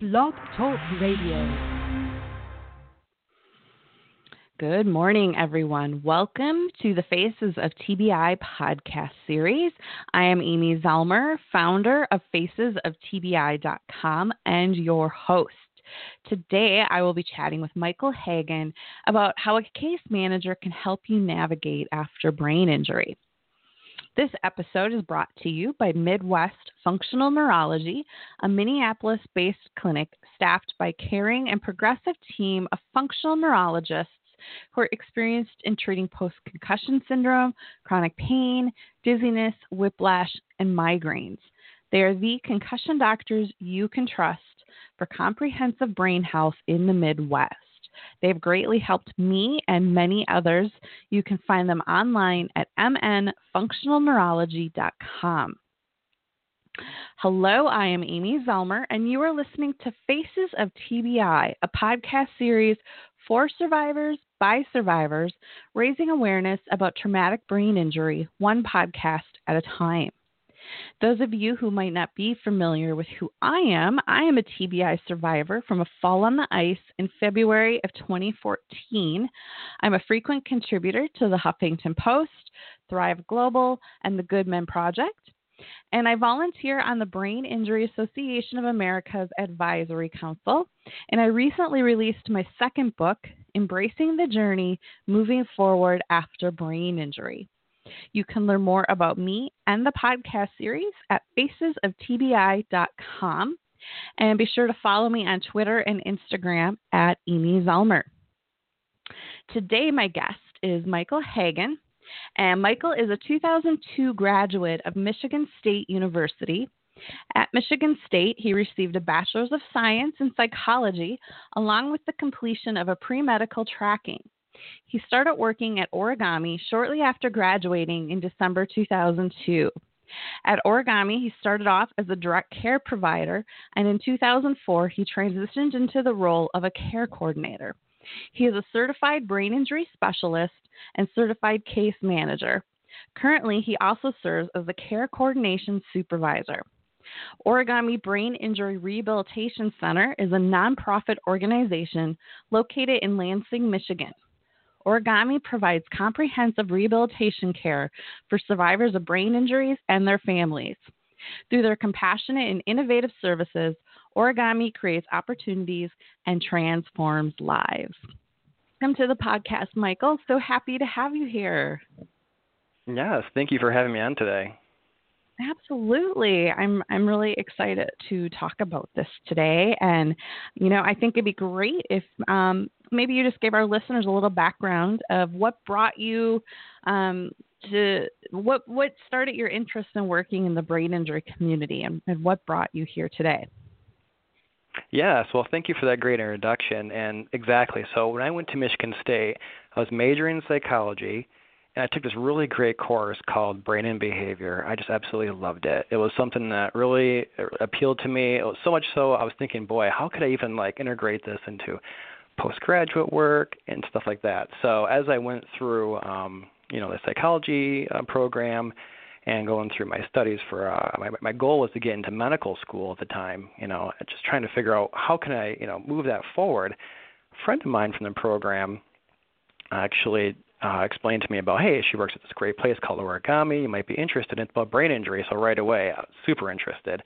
Blog Talk Radio. Good morning, everyone. Welcome to the Faces of TBI podcast series. I am Amy Zellmer, founder of FacesOfTBI.com and your host. Today, I will be chatting with Michael Hagen about how a case manager can help you navigate after brain injury. This episode is brought to you by Midwest Functional Neurology, a Minneapolis based clinic staffed by caring and progressive team of functional neurologists who are experienced in treating post concussion syndrome, chronic pain, dizziness, whiplash, and migraines. They are the concussion doctors you can trust for comprehensive brain health in the Midwest. They've greatly helped me and many others. You can find them online at mnfunctionalneurology.com. Hello, I am Amy Zellmer, and you are listening to Faces of TBI, a podcast series for survivors by survivors, raising awareness about traumatic brain injury, one podcast at a time. Those of you who might not be familiar with who I am, I am a TBI survivor from a fall on the ice in February of 2014. I'm a frequent contributor to the Huffington Post, Thrive Global, and the Good Men Project. And I volunteer on the Brain Injury Association of America's Advisory Council. And I recently released my second book, Embracing the Journey Moving Forward After Brain Injury. You can learn more about me and the podcast series at facesoftbi.com. And be sure to follow me on Twitter and Instagram at Amy Zellmer. Today, my guest is Michael Hagen. And Michael is a 2002 graduate of Michigan State University. At Michigan State, he received a Bachelor's of Science in Psychology, along with the completion of a pre medical tracking. He started working at Origami shortly after graduating in December 2002. At Origami, he started off as a direct care provider, and in 2004, he transitioned into the role of a care coordinator. He is a certified brain injury specialist and certified case manager. Currently, he also serves as a care coordination supervisor. Origami Brain Injury Rehabilitation Center is a nonprofit organization located in Lansing, Michigan. Origami provides comprehensive rehabilitation care for survivors of brain injuries and their families. Through their compassionate and innovative services, Origami creates opportunities and transforms lives. Welcome to the podcast, Michael. So happy to have you here. Yes, thank you for having me on today. Absolutely. I'm I'm really excited to talk about this today and you know, I think it'd be great if um, maybe you just gave our listeners a little background of what brought you um, to what what started your interest in working in the brain injury community and, and what brought you here today. Yes, well, thank you for that great introduction. And exactly. So when I went to Michigan State, I was majoring in psychology, and I took this really great course called Brain and Behavior. I just absolutely loved it. It was something that really appealed to me. So much so I was thinking, boy, how could I even like integrate this into postgraduate work and stuff like that. So as I went through, um, you know, the psychology uh, program and going through my studies for uh, my my goal was to get into medical school at the time. You know, just trying to figure out how can I, you know, move that forward. A friend of mine from the program actually uh, explained to me about, hey, she works at this great place called Origami. You might be interested. It's about brain injury. So right away, super interested.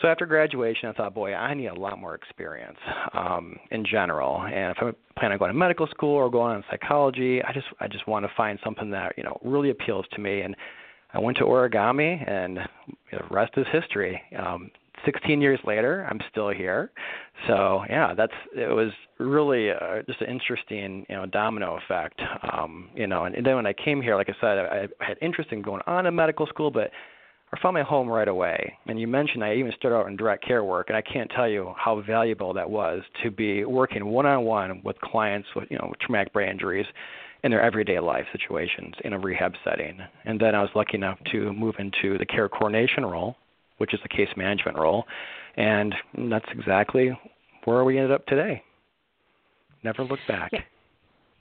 So after graduation, I thought, boy, I need a lot more experience um, in general. And if I plan on going to medical school or going on psychology, I just I just want to find something that you know really appeals to me. And I went to origami, and the rest is history. Um, 16 years later, I'm still here. So yeah, that's it was really uh, just an interesting you know domino effect. Um, you know, and, and then when I came here, like I said, I, I had interest in going on to medical school, but I found my home right away. And you mentioned I even started out in direct care work, and I can't tell you how valuable that was to be working one-on-one with clients with you know traumatic brain injuries in their everyday life situations in a rehab setting. And then I was lucky enough to move into the care coordination role, which is the case management role, and that's exactly where we ended up today. Never looked back. Yeah.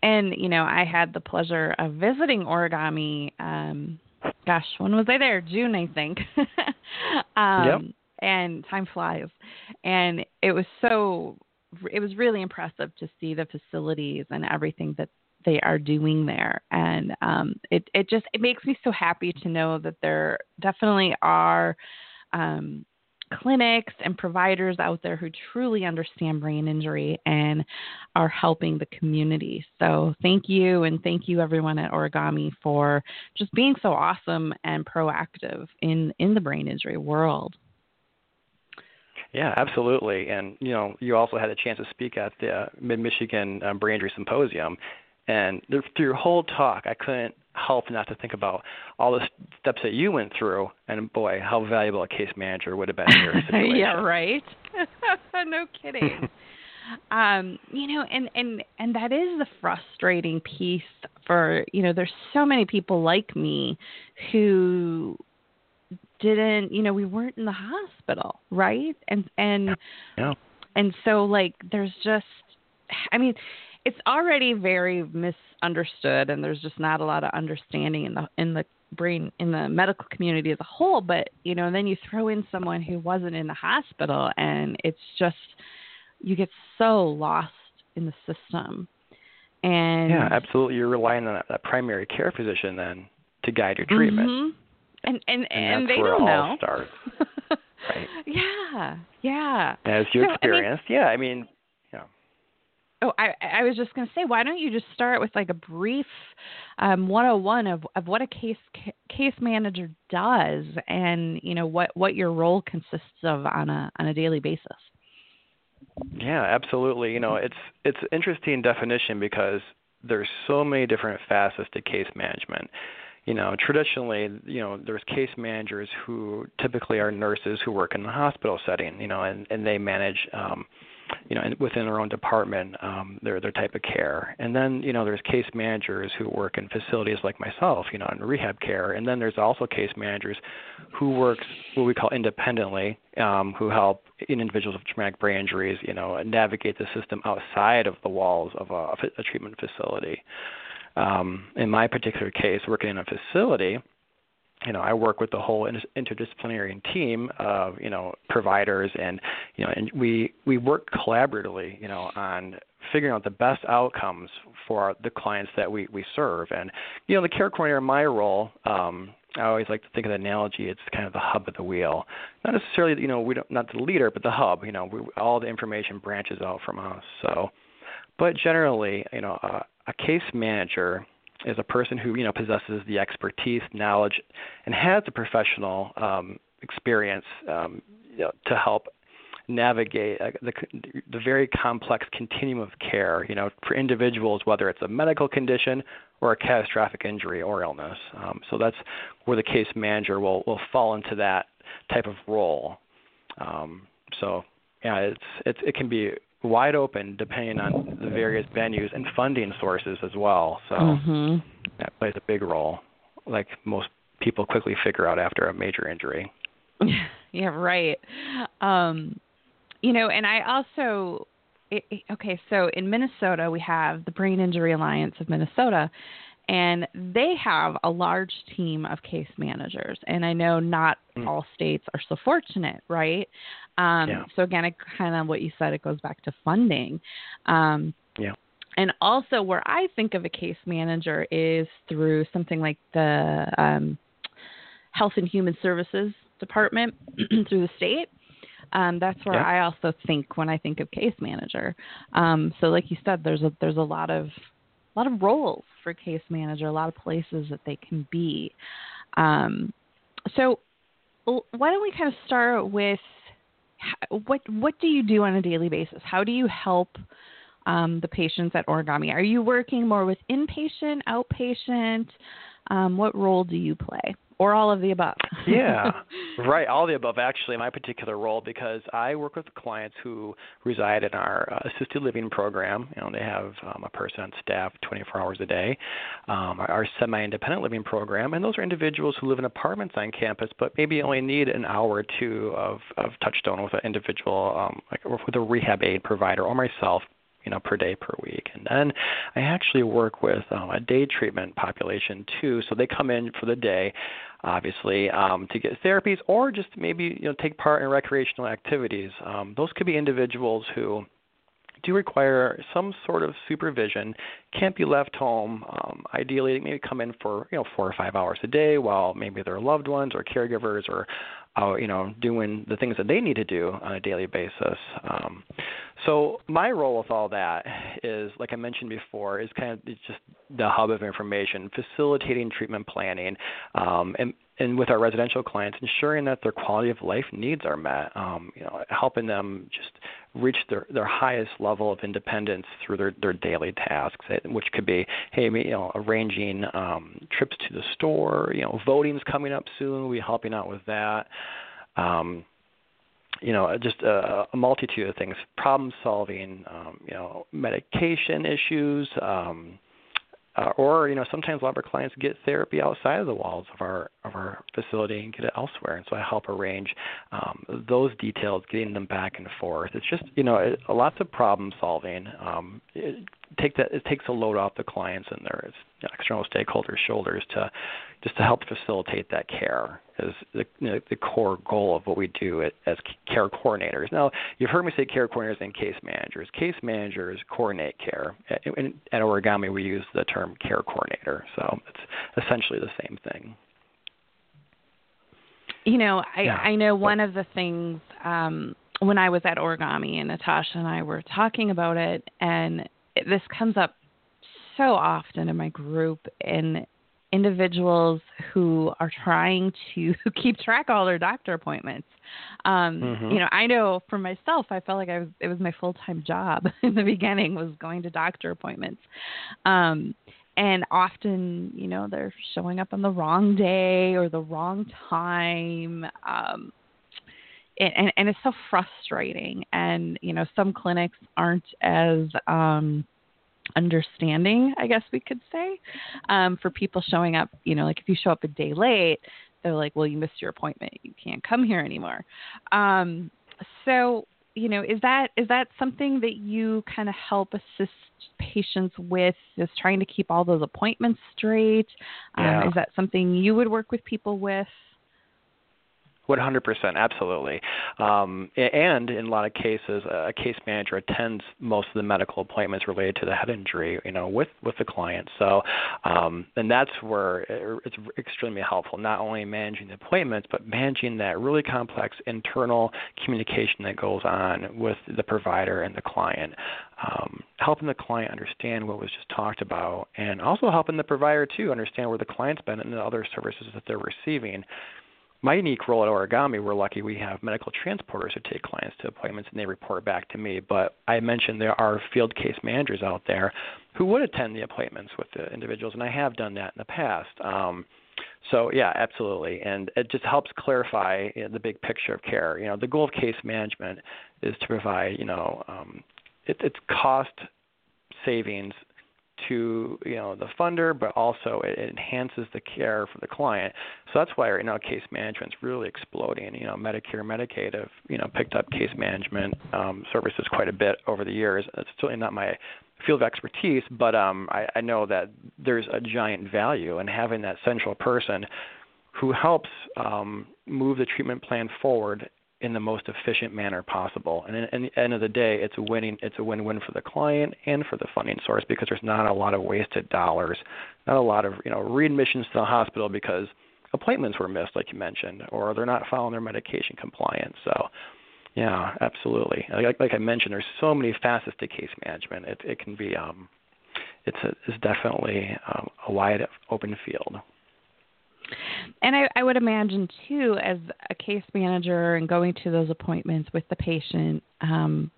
And you know, I had the pleasure of visiting Origami um gosh, when was I there? June, I think. um, yep. and time flies. And it was so it was really impressive to see the facilities and everything that they are doing there and um, it it just it makes me so happy to know that there definitely are um, clinics and providers out there who truly understand brain injury and are helping the community. So thank you and thank you everyone at Origami for just being so awesome and proactive in in the brain injury world. Yeah, absolutely. And you know, you also had a chance to speak at the Mid Michigan um, Brain Injury Symposium, and through your whole talk, I couldn't help not to think about all the steps that you went through, and boy, how valuable a case manager would have been in your situation. yeah, right. no kidding. um, you know, and and and that is the frustrating piece for you know. There's so many people like me who didn't, you know, we weren't in the hospital, right? And and yeah. and so like, there's just, I mean it's already very misunderstood and there's just not a lot of understanding in the in the brain in the medical community as a whole but you know then you throw in someone who wasn't in the hospital and it's just you get so lost in the system. And yeah absolutely. You're relying on that, that primary care physician then to guide your treatment. Mm-hmm. and and and, and they don't know. right. Yeah yeah. As you so, experienced I mean, yeah i mean Oh, I, I was just going to say, why don't you just start with like a brief um, 101 of, of what a case case manager does, and you know what what your role consists of on a on a daily basis. Yeah, absolutely. You know, it's it's interesting definition because there's so many different facets to case management. You know, traditionally, you know, there's case managers who typically are nurses who work in the hospital setting. You know, and and they manage. Um, you know, within their own department, um, their their type of care. And then, you know, there's case managers who work in facilities like myself, you know, in rehab care. And then there's also case managers who work what we call independently, um, who help individuals with traumatic brain injuries, you know, navigate the system outside of the walls of a, a treatment facility. Um, in my particular case, working in a facility, you know, I work with the whole interdisciplinary team of you know providers, and you know, and we we work collaboratively, you know, on figuring out the best outcomes for the clients that we we serve. And you know, the care coordinator, in my role, um, I always like to think of the analogy. It's kind of the hub of the wheel. Not necessarily, you know, we don't not the leader, but the hub. You know, we, all the information branches out from us. So, but generally, you know, uh, a case manager is a person who you know possesses the expertise, knowledge, and has the professional um, experience um, you know, to help navigate uh, the, the very complex continuum of care. You know, for individuals, whether it's a medical condition or a catastrophic injury or illness. Um, so that's where the case manager will will fall into that type of role. Um, so yeah, it's, it's it can be wide open depending on the various venues and funding sources as well. So mm-hmm. that plays a big role, like most people quickly figure out after a major injury. yeah, right. Um, you know, and I also, it, it, okay, so in Minnesota, we have the Brain Injury Alliance of Minnesota, and they have a large team of case managers and i know not mm. all states are so fortunate right um, yeah. so again it kind of what you said it goes back to funding um, yeah and also where i think of a case manager is through something like the um, health and human services department through the state um, that's where yeah. I also think when I think of case manager. Um, so, like you said, there's a there's a lot of lot of roles for case manager, a lot of places that they can be. Um, so, why don't we kind of start with what what do you do on a daily basis? How do you help um, the patients at Origami? Are you working more with inpatient, outpatient? Um, what role do you play? Or all of the above. yeah, right. All the above, actually, in my particular role, because I work with clients who reside in our uh, assisted living program. You know, they have um, a person on staff 24 hours a day. Um, our, our semi-independent living program, and those are individuals who live in apartments on campus, but maybe only need an hour or two of, of touchstone with an individual, um, like with a rehab aide provider or myself you know per day per week. And then I actually work with um, a day treatment population too. So they come in for the day obviously, um, to get therapies or just maybe you know take part in recreational activities. Um, those could be individuals who do require some sort of supervision, can't be left home. Um, ideally, maybe come in for you know four or five hours a day, while maybe their loved ones or caregivers or uh, you know doing the things that they need to do on a daily basis. Um, so my role with all that is, like I mentioned before, is kind of just the hub of information, facilitating treatment planning, um, and and with our residential clients, ensuring that their quality of life needs are met, um, you know, helping them just reach their, their highest level of independence through their, their daily tasks, eh, which could be, hey, you know, arranging um, trips to the store, you know, voting's coming up soon, we'll be helping out with that. Um, you know, just a, a multitude of things, problem solving, um, you know, medication issues, um, uh, or you know sometimes a lot of our clients get therapy outside of the walls of our of our facility and get it elsewhere. And so i help arrange um, those details getting them back and forth. It's just you know it, lots of problem solving. Um, it, take that it takes a load off the clients and their external stakeholders shoulders to just to help facilitate that care is the, you know, the core goal of what we do at, as care coordinators. Now, you've heard me say care coordinators and case managers. Case managers coordinate care. At, at Origami, we use the term care coordinator, so it's essentially the same thing. You know, I, yeah. I know one of the things um, when I was at Origami and Natasha and I were talking about it, and it, this comes up so often in my group, and individuals who are trying to keep track of all their doctor appointments. Um, mm-hmm. You know, I know for myself, I felt like I was it was my full time job in the beginning was going to doctor appointments. Um, and often, you know, they're showing up on the wrong day or the wrong time. Um, and, and it's so frustrating. And you know, some clinics aren't as um, understanding, I guess we could say, um, for people showing up. You know, like if you show up a day late, they're like, "Well, you missed your appointment. You can't come here anymore." Um, so, you know, is that is that something that you kind of help assist patients with? Is trying to keep all those appointments straight? Um, yeah. Is that something you would work with people with? 100%, absolutely. Um, and in a lot of cases, a case manager attends most of the medical appointments related to the head injury, you know, with with the client. So, um, and that's where it's extremely helpful. Not only managing the appointments, but managing that really complex internal communication that goes on with the provider and the client. Um, helping the client understand what was just talked about, and also helping the provider too understand where the client's been and the other services that they're receiving my unique role at Origami, we're lucky we have medical transporters who take clients to appointments and they report back to me. But I mentioned there are field case managers out there who would attend the appointments with the individuals, and I have done that in the past. Um, so yeah, absolutely, and it just helps clarify you know, the big picture of care. You know, the goal of case management is to provide you know um, it, it's cost savings to you know the funder, but also it, enhances the care for the client. So that's why right now case management is really exploding. You know, Medicare, Medicaid have you know picked up case management um, services quite a bit over the years. It's certainly not my field of expertise, but um, I, I know that there's a giant value in having that central person who helps um, move the treatment plan forward in the most efficient manner possible. And at the end of the day, it's a winning it's a win-win for the client and for the funding source because there's not a lot of wasted dollars, not a lot of you know readmissions to the hospital because appointments were missed, like you mentioned, or they're not following their medication compliance. So. Yeah, absolutely. Like, like I mentioned, there's so many facets to case management. It, it can be, um, it's a, it's definitely um, a wide open field. And I, I would imagine too, as a case manager and going to those appointments with the patient, um,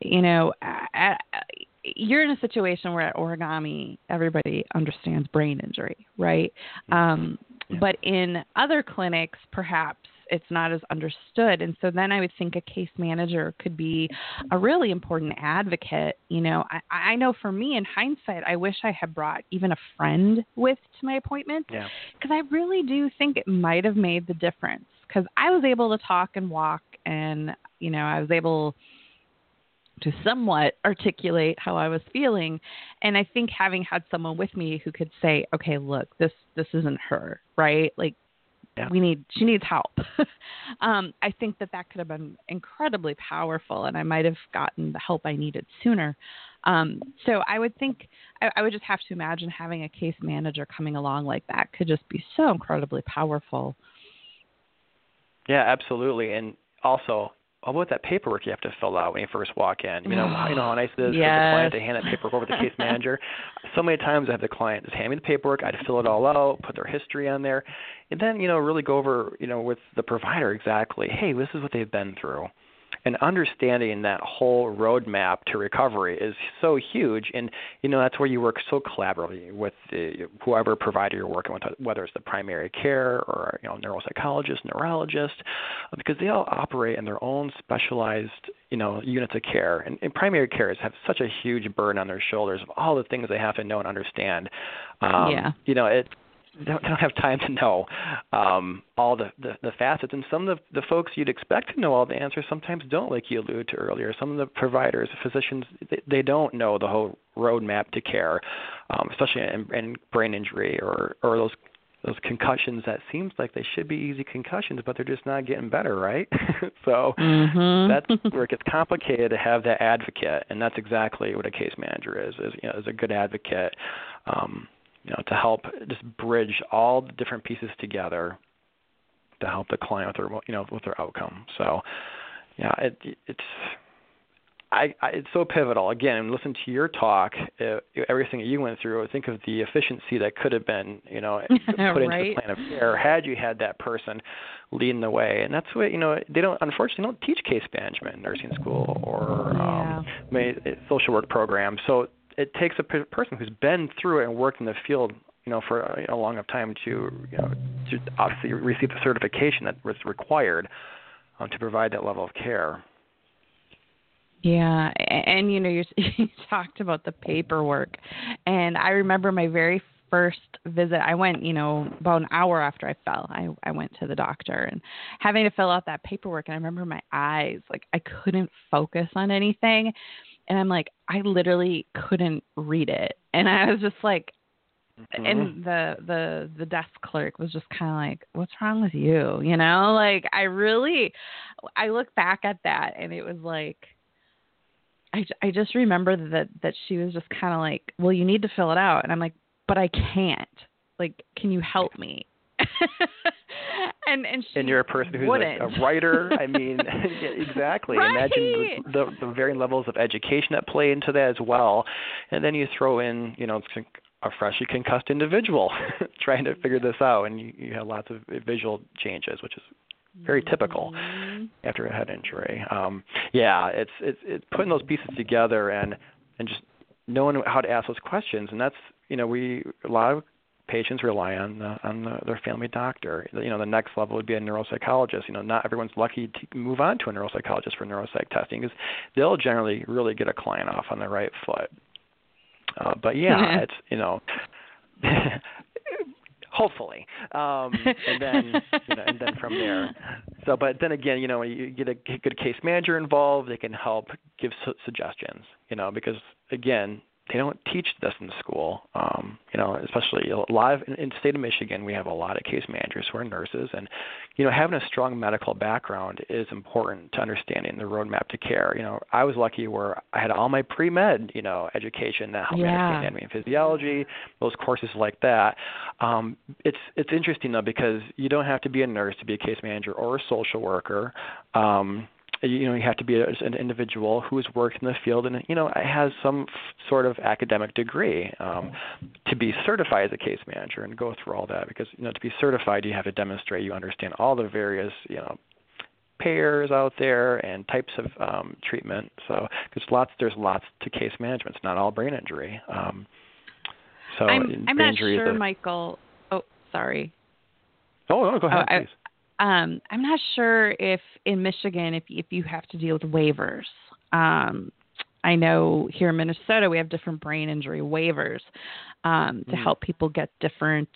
you know, at, you're in a situation where at origami everybody understands brain injury, right? Mm-hmm. Um, yeah. But in other clinics, perhaps it's not as understood. And so then I would think a case manager could be a really important advocate. You know, I, I know for me in hindsight, I wish I had brought even a friend with to my appointment because yeah. I really do think it might have made the difference because I was able to talk and walk and, you know, I was able to somewhat articulate how I was feeling. And I think having had someone with me who could say, okay, look, this, this isn't her, right? Like yeah. we need, she needs help. um, I think that that could have been incredibly powerful and I might have gotten the help I needed sooner. Um, so I would think, I, I would just have to imagine having a case manager coming along like that could just be so incredibly powerful. Yeah, absolutely. And also, what about that paperwork you have to fill out when you first walk in? You know, mm. you know how nice it is yes. for the client to hand that paperwork over to the case manager. So many times I have the client just hand me the paperwork, I'd fill it all out, put their history on there, and then you know really go over you know with the provider exactly, hey, this is what they've been through and understanding that whole roadmap to recovery is so huge. And you know that's where you work so collaboratively with the, whoever provider you're working with whether it's the primary care or you know neuropsychologist neurologist because they all operate in their own specialized you know units of care. And, and primary cares have such a huge burden on their shoulders of all the things they have to know and understand. Um, yeah. you know it don't, don't have time to know um, all the, the, the facets. And some of the, the folks you'd expect to know all the answers sometimes don't, like you alluded to earlier. Some of the providers, physicians, they, they don't know the whole roadmap to care, um, especially in, in brain injury or or those those concussions that seems like they should be easy concussions, but they're just not getting better, right? so mm-hmm. that's where it gets complicated to have that advocate, and that's exactly what a case manager is. Is you know, is a good advocate. Um, you know, to help just bridge all the different pieces together to help the client with their you know with their outcome. So, yeah, it, it's I, I it's so pivotal. Again, listen to your talk, uh, everything that you went through. Think of the efficiency that could have been, you know, put right. into the plan of care had you had that person leading the way. And that's what you know. They don't, unfortunately, don't teach case management in nursing school or yeah. um, social work programs. So it takes a person who's been through it and worked in the field you know for a, a long enough time to you know to obviously receive the certification that was required um, to provide that level of care. Yeah and you know you, you talked about the paperwork. And i remember my very first visit i went you know about an hour after i fell i i went to the doctor. And having to fill out that paperwork and i remember my eyes like i couldn't focus on anything and I'm like, I literally couldn't read it, and I was just like, mm-hmm. and the the the desk clerk was just kind of like, "What's wrong with you?" You know, like I really, I look back at that, and it was like. I, I just remember that that she was just kind of like, well, you need to fill it out, and I'm like, but I can't. Like, can you help me? and and, and you're a person who's a, a, writer. I mean, exactly. Right. Imagine the, the the varying levels of education that play into that as well, and then you throw in, you know, a freshly concussed individual trying to figure this out, and you, you have lots of visual changes, which is very typical mm-hmm. after a head injury. Um, yeah, it's it's it's putting those pieces together and and just knowing how to ask those questions, and that's you know we a lot of patients rely on the, on the, their family doctor. You know, the next level would be a neuropsychologist. You know, not everyone's lucky to move on to a neuropsychologist for neuropsych testing because they'll generally really get a client off on the right foot. Uh, but yeah, it's you know. hopefully um and then you know and then from there so but then again you know you get a good case manager involved they can help give su- suggestions you know because again they don't teach this in school. Um, you know, especially a lot of in, in the state of Michigan, we have a lot of case managers who are nurses, and you know, having a strong medical background is important to understanding the roadmap to care. You know, I was lucky where I had all my pre med, you know, education that helped yeah. me understand anatomy and physiology, those courses like that. Um, it's it's interesting though because you don't have to be a nurse to be a case manager or a social worker. Um, you know you have to be a, an individual who has worked in the field and you know has some f- sort of academic degree um, to be certified as a case manager and go through all that because you know to be certified you have to demonstrate you understand all the various you know payers out there and types of um, treatment so there's lots there's lots to case management it's not all brain injury um, so I'm, I'm not sure, a, Michael. Oh, sorry. Oh, no, go ahead, oh, please. Um, I'm not sure if in Michigan if if you have to deal with waivers. Um, I know here in Minnesota we have different brain injury waivers um, to mm. help people get different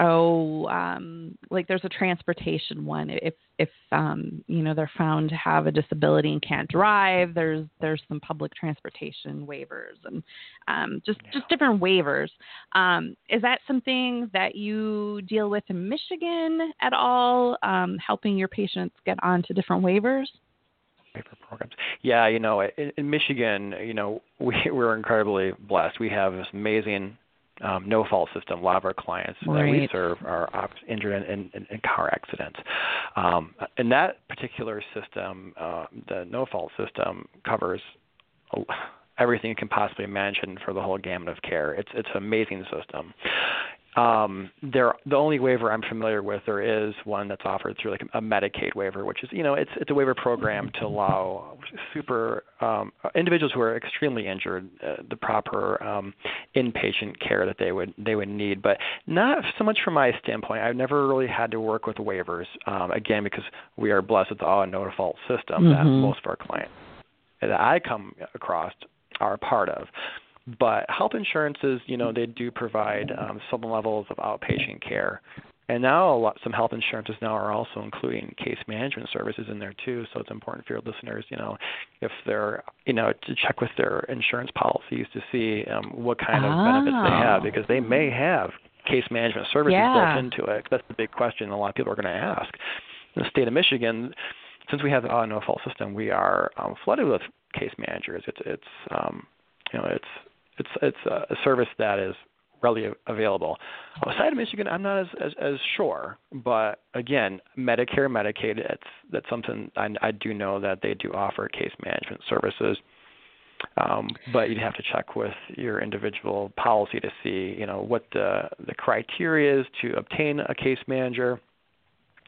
oh um like there's a transportation one if if um you know they're found to have a disability and can't drive there's there's some public transportation waivers and um just Yeah. just different waivers um is that something that you deal with in Michigan at all um helping your patients get onto different waivers waiver programs. Yeah, you know, in, in Michigan, you know, we we're incredibly blessed. We have this amazing um, no fault system. A lot of our clients that we serve are op- injured in, in, in car accidents. Um, and that particular system, uh, the no fault system, covers a- everything you can possibly imagine for the whole gamut of care. It's it's an amazing system. Um, there, the only waiver I'm familiar with, there is one that's offered through like a Medicaid waiver, which is, you know, it's it's a waiver program to allow super um, individuals who are extremely injured uh, the proper um, inpatient care that they would they would need. But not so much from my standpoint. I've never really had to work with waivers. Um, again, because we are blessed with the all no default system that Mhm. most of our clients that I come across are a part of. But health insurances, you know, they do provide um, some levels of outpatient care. And now a lot, some health insurances now are also including case management services in there too. So it's important for your listeners, you know, if they're, you know, to check with their insurance policies to see um, what kind of benefits they have Oh. because they may have case management services Yeah. built into it. That's the big question a lot of people are going to ask. In the state of Michigan, since we have the auto no fault system, we are um, flooded with case managers. It's it's um, you know it's it's it's a, service that is readily available. Outside of Michigan, I'm not as, as as sure, but again, Medicare, Medicaid, it's that's something I, I do know that they do offer case management services. Um, but you'd have to check with your individual policy to see, you know, what the the criteria is to obtain a case manager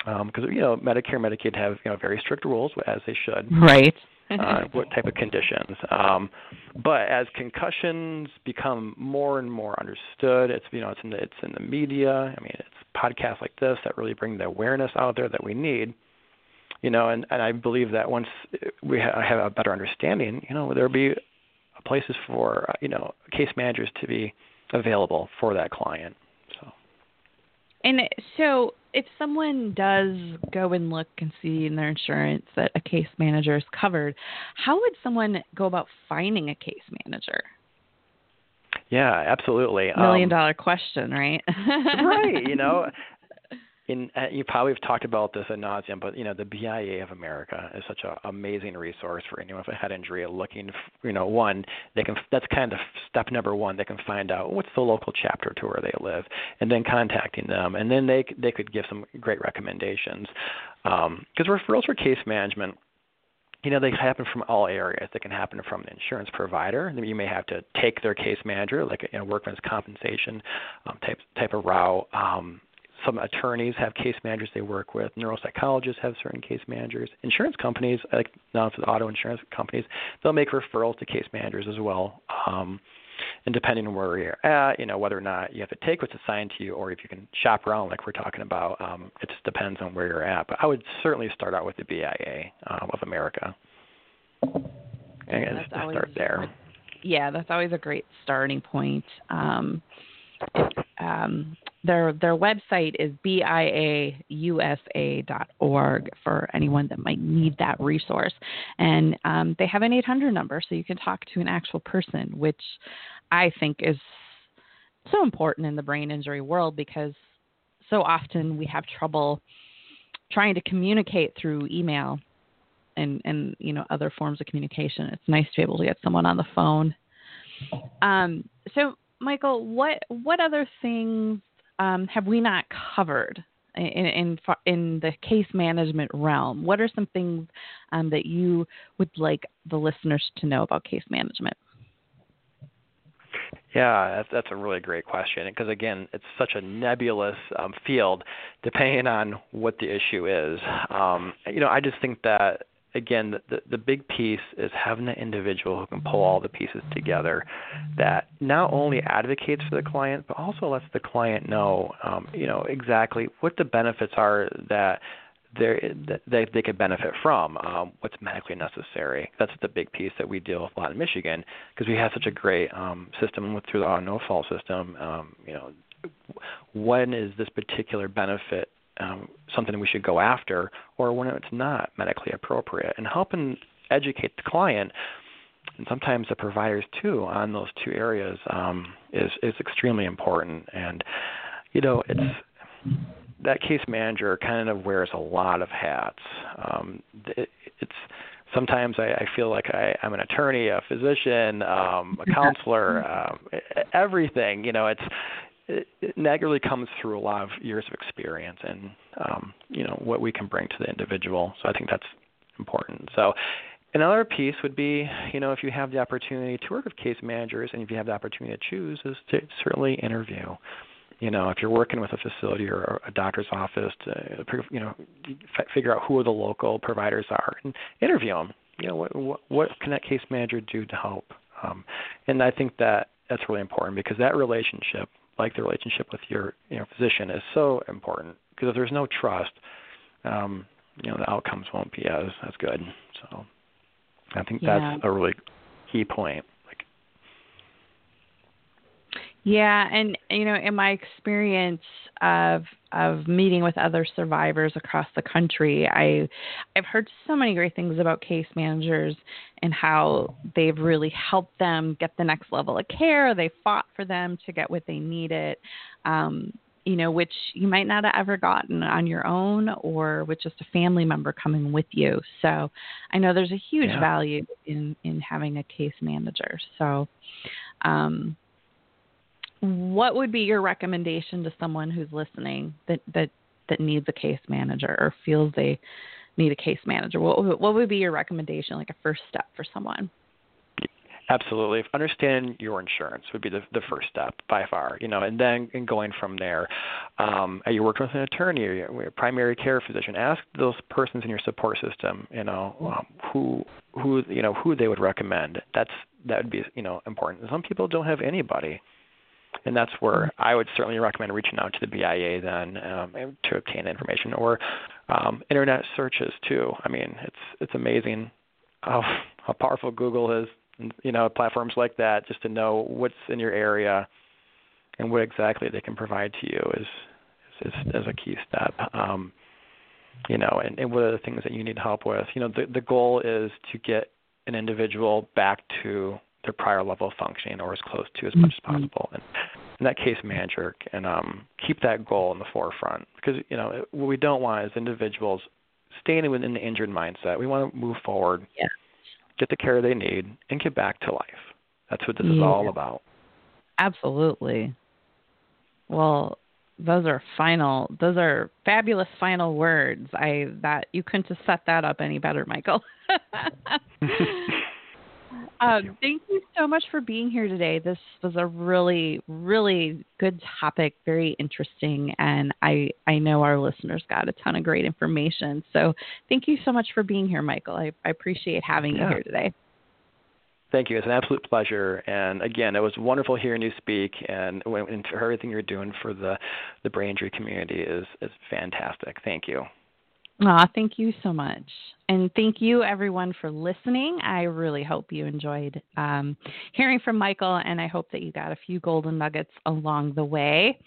because you know Medicare, Medicaid have you know very strict rules as they should. right uh, what type of conditions. Um, but as concussions become more and more understood, it's you know it's in the it's in the media. I mean, it's podcasts like this that really bring the awareness out there that we need. You know, and and I believe that once we ha- have a better understanding, you know, there'll be places for uh, you know case managers to be available for that client. So. And so, if someone does go and look and see in their insurance that a case manager is covered, how would someone go about finding a case manager? Yeah, absolutely. Million Um, dollar question, right? right. You know, in uh, you probably have talked about this ad nauseum, but you know the BIA of America is such an amazing resource for anyone with a head injury looking. You know, one they can that's kind of step number one. They can find out what's the local chapter to where they live, and then contacting them, and then they they could give some great recommendations. Because referrals for case management you know, they happen from all areas. They can happen from an insurance provider. You may have to take their case manager, like a you know, workman's compensation um, type type of route. Um, some attorneys have case managers they work with. Neuropsychologists have certain case managers. Insurance companies, like now it's the auto insurance companies, they'll make referrals to case managers as well. Um, and depending on where you're at, you know, whether or not you have to take what's assigned to you or if you can shop around like we're talking about, um, it just depends on where you're at. But I would certainly start out with the BIA um, of America. And That's just always start there. yeah, that's always a great starting point. Um, um, their their website is biausa.org for anyone that might need that resource, and um, they have an 800 number so you can talk to an actual person, which I think is so important in the brain injury world because so often we have trouble trying to communicate through email and and you know other forms of communication. It's nice to be able to get someone on the phone. Um, so, Michael, what what other things um, have we not covered in, in in the case management realm? What are some things um, that you would like the listeners to know about case management? Yeah, that's, a really great question because again, it's such a nebulous um, field, depending on what the issue is. Um, you know, I just think that again, the, the the big piece is having an individual who can pull all the pieces together, that not only advocates for the client but also lets the client know, um, you know, exactly what the benefits are that they that they could benefit from um, what's medically necessary. That's the big piece that we deal with a lot in Michigan because we have such a great um, system with through the our no fault system. Um, you know, when is this particular benefit um, something we should go after, or when it's not medically appropriate, and helping educate the client and sometimes the providers too on those two areas um, is is extremely important. And you know, it's that case manager kind of wears a lot of hats. Um, it, it's sometimes I, I feel like I, I'm an attorney, a physician, um, a counselor, um, everything. You know, it's it, comes through a lot of years of experience and um, you know what we can bring to the individual. So I think that's important. So another piece would be, you know, if you have the opportunity to work with case managers and if you have the opportunity to choose, is to certainly interview you know, if you're working with a facility or a doctor's office to, you know, figure out who the local providers are and interview them. You know, what what, what can that case manager do to help? Um, and I think that that's really important because that relationship, like the relationship with your you know physician, is so important. Because if there's no trust, um, you know, the outcomes won't be as as good. So, I think yeah. that's a really key point. Yeah, and you know, in my experience of of meeting with other survivors across the country, I I've heard so many great things about case managers and how they've really helped them get the next level of care. They fought for them to get what they needed. Um, you know, which you might not have ever gotten on your own or with just a family member coming with you. So I know there's a huge yeah. value in in having a case manager. So um what would be your recommendation to someone who's listening that that that needs a case manager or feels they need a case manager? What what would be your recommendation, like a first step for someone? Absolutely. Understand your insurance would be the, the first step by far, you know, and then and going from there. Um, are you working with an attorney or a primary care physician? Ask those persons in your support system, you know, um, who who you know who they would recommend. That's that would be you know important. Some people don't have anybody and that's where. I would certainly recommend reaching out to the BIA then um, to obtain information or um, internet searches too. I mean, it's it's amazing how how powerful Google is, and, you know, platforms like that just to know what's in your area and what exactly they can provide to you is is, is, is a key step. Um, you know, and, and what are the things that you need help with? You know, the the goal is to get an individual back to their prior level of functioning or as close to as much as mm-hmm. possible. And, and that case manager can um, keep that goal in the forefront because you know what we don't want is individuals staying within the injured mindset. We want to move forward, yeah. get the care they need, and get back to life. That's what this yeah. is all about. Absolutely. Well, those are final. Those are fabulous final words. I that you couldn't have set that up any better, Michael. Um, thank, you so much for being here today. This was a really, really good topic, very interesting, and I I know our listeners got a ton of great information. So thank you so much for being here, Michael. I, I appreciate having yeah. you here today. Thank you. It's an absolute pleasure. And again, it was wonderful hearing you speak, and, and for everything you're doing for the the brain injury community is is fantastic. Thank you. Aw, thank you so much. And thank you, everyone, for listening. I really hope you enjoyed um, hearing from Michael, and I hope that you got a few golden nuggets along the way.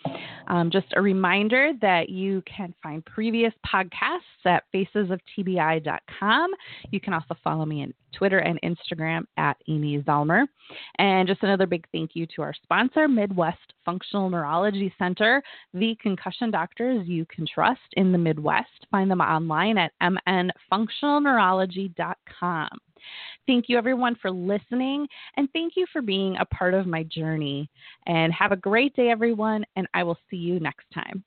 Um, just a reminder that you can find previous podcasts at facesoftbi.com. You can also follow me on Twitter and Instagram at Amy Zellmer. And just another big thank you to our sponsor, Midwest Functional Neurology Center, the concussion doctors you can trust in the Midwest. Find them online at mnfunctionalneurology.com. Thank you, everyone, for listening, and thank you for being a part of my journey. And have a great day, everyone, and I will see you next time.